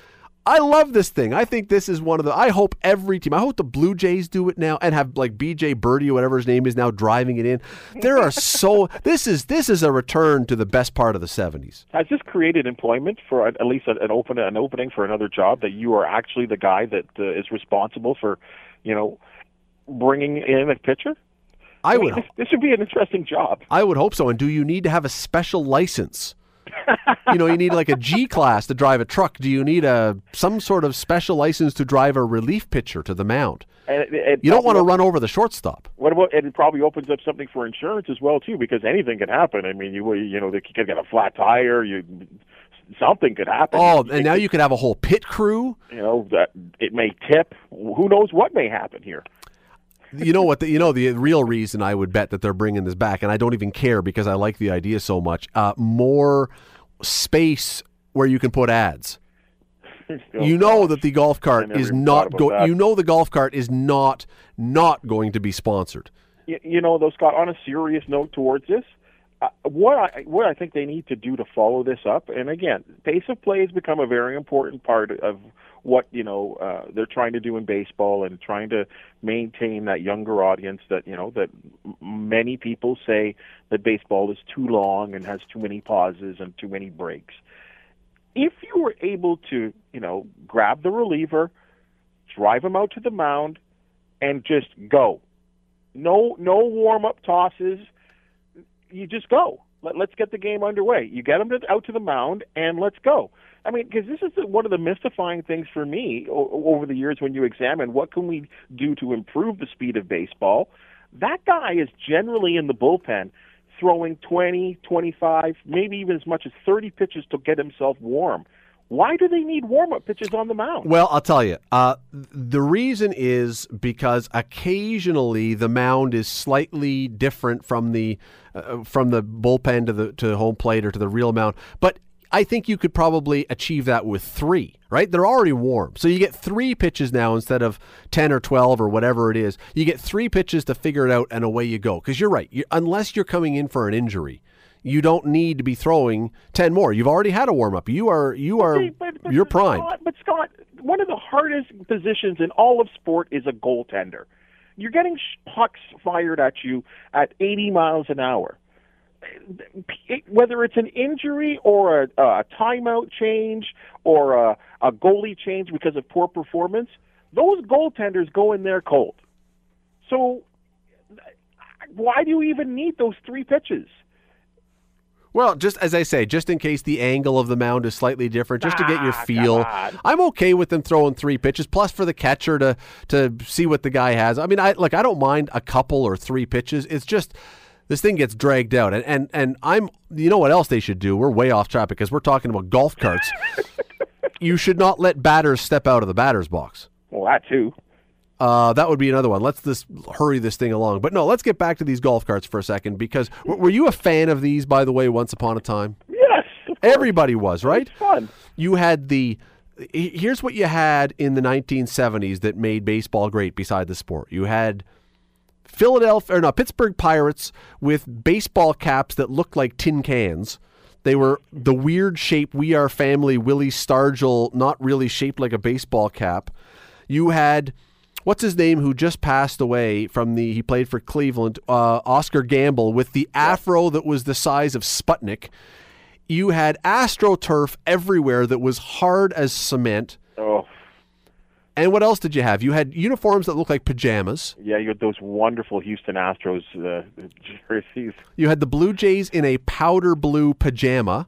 I love this thing. I think this is one of the. I hope every team. I hope the Blue Jays do it now and have like BJ Birdy, or whatever his name is now, driving it in. There are so. this is this is a return to the best part of the '70s. Has this created employment for at least an open an opening for another job that you are actually the guy that uh, is responsible for, you know, bringing in a pitcher? I, I mean, would. This, this would be an interesting job. I would hope so. And do you need to have a special license? You know, you need like a G class to drive a truck. Do you need a some sort of special license to drive a relief pitcher to the mound? And it, it you don't want to run over the shortstop. What about? and It probably opens up something for insurance as well too, because anything can happen. I mean, you you know, they could get a flat tire. You something could happen. Oh, and now you could have a whole pit crew. You know, that it may tip. Who knows what may happen here? You know what? The, you know the real reason I would bet that they're bringing this back, and I don't even care because I like the idea so much. Uh, more space where you can put ads. You know that the golf cart is not going. You know the golf cart is not not going to be sponsored. You, you know, though, Scott. On a serious note towards this, uh, what I what I think they need to do to follow this up, and again, pace of play has become a very important part of what you know uh, they're trying to do in baseball and trying to maintain that younger audience that you know that many people say that baseball is too long and has too many pauses and too many breaks. If you were able to, you know, grab the reliever, drive him out to the mound, and just go, no no warm up tosses, you just go. Let, let's get the game underway. You get him to, out to the mound and let's go. I mean, because this is one of the mystifying things for me o- over the years when you examine what can we do to improve the speed of baseball. That guy is generally in the bullpen throwing 20, 25, maybe even as much as 30 pitches to get himself warm. Why do they need warm up pitches on the mound? Well, I'll tell you. Uh, the reason is because occasionally the mound is slightly different from the uh, from the bullpen to the to home plate or to the real mound, but. I think you could probably achieve that with three, right? They're already warm. So you get three pitches now instead of 10 or 12 or whatever it is. You get three pitches to figure it out and away you go. Because you're right. You, unless you're coming in for an injury, you don't need to be throwing 10 more. You've already had a warm up. You are, you are, Okay, but, but you're prime. But Scott, one of the hardest positions in all of sport is a goaltender. You're getting pucks fired at you at 80 miles an hour. Whether it's an injury or a, a timeout change or a, a goalie change because of poor performance, those goaltenders go in there cold. So, why do you even need those three pitches? Well, just as I say, just in case the angle of the mound is slightly different, just to get your Ah, feel. on. I'm okay with them throwing three pitches, plus for the catcher to to see what the guy has. I mean, I like I don't mind a couple or three pitches. It's just this thing gets dragged out, and and and I'm you know what else they should do? We're way off track because we're talking about golf carts. you should not let batters step out of the batter's box. Well, that too. Uh, that would be another one. Let's just hurry this thing along. But no, let's get back to these golf carts for a second because w- were you a fan of these, by the way, once upon a time? Yes. Everybody was, right? fun. You had the. Here's what you had in the 1970s that made baseball great beside the sport. You had Philadelphia, or no, Pittsburgh Pirates with baseball caps that looked like tin cans. They were the weird shape, We Are Family, Willie Stargell, not really shaped like a baseball cap. You had, what's his name, who just passed away from the, he played for Cleveland, uh, Oscar Gamble, with the afro that was the size of Sputnik. You had AstroTurf everywhere that was hard as cement. Oh, And what else did you have? You had uniforms that looked like pajamas. yeah, you had those wonderful Houston Astros uh, jerseys. You had the Blue Jays in a powder blue pajama,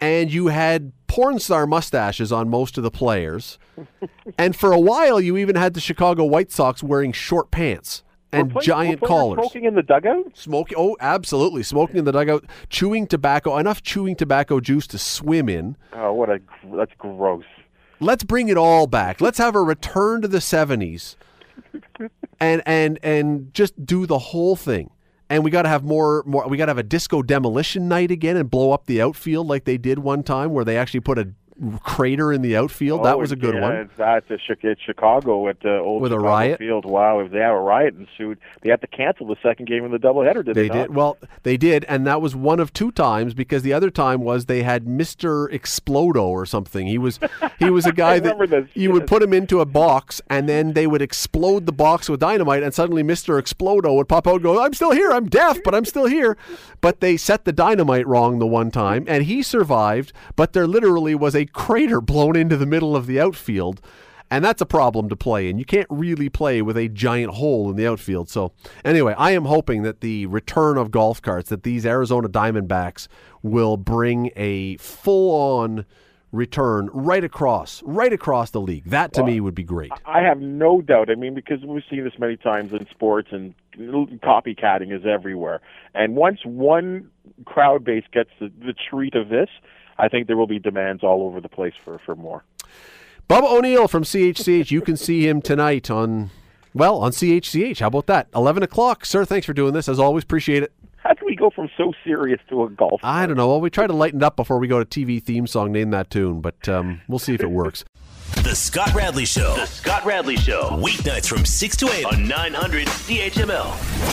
and you had porn star mustaches on most of the players. and for a while, you even had the Chicago White Sox wearing short pants and play- giant collars. Smoking in the dugout. Smoking, oh, absolutely, smoking in the dugout, chewing tobacco, enough chewing tobacco juice to swim in. Oh, what a that's gross. Let's bring it all back. Let's have a return to the '70s, and and and just do the whole thing. And we got to have more, more. We got to have a disco demolition night again and blow up the outfield like they did one time, where they actually put a crater in the outfield. that Oh, was a good yeah, one. That's at at Chicago at uh, old With a riot? Field. Wow, if they have a riot ensued, they had to cancel the second game of the doubleheader. Did they, They not? did well. They did, and that was one of two times because the other time was they had Mister Explodo or something. He was he was a guy that this, you would put him into a box, and then they would explode the box with dynamite, and suddenly Mister Explodo would pop out and go, "I'm still here. I'm deaf, but I'm still here." But they set the dynamite wrong the one time, and he survived. But there literally was a crater blown into the middle of the outfield. And that's a problem to play in. You can't really play with a giant hole in the outfield. So, anyway, I am hoping that the return of golf carts, that these Arizona Diamondbacks will bring a full on return right across, right across the league. That to me would be great. I have no doubt. I mean, because we've seen this many times in sports, and copycatting is everywhere. And once one crowd base gets the, the treat of this, I think there will be demands all over the place for, for more. Bob O'Neill from CHCH. You can see him tonight on, well, on CHCH. How about that? 11 o'clock. Sir, thanks for doing this. As always, appreciate it. How can we go from so serious to a golf? I don't know. Well, we try to lighten it up before we go to TV theme song, name that tune, but um, we'll see if it works. The Scott Radley Show. The Scott Radley Show. Weeknights from 6 to 8 on 900 CHML.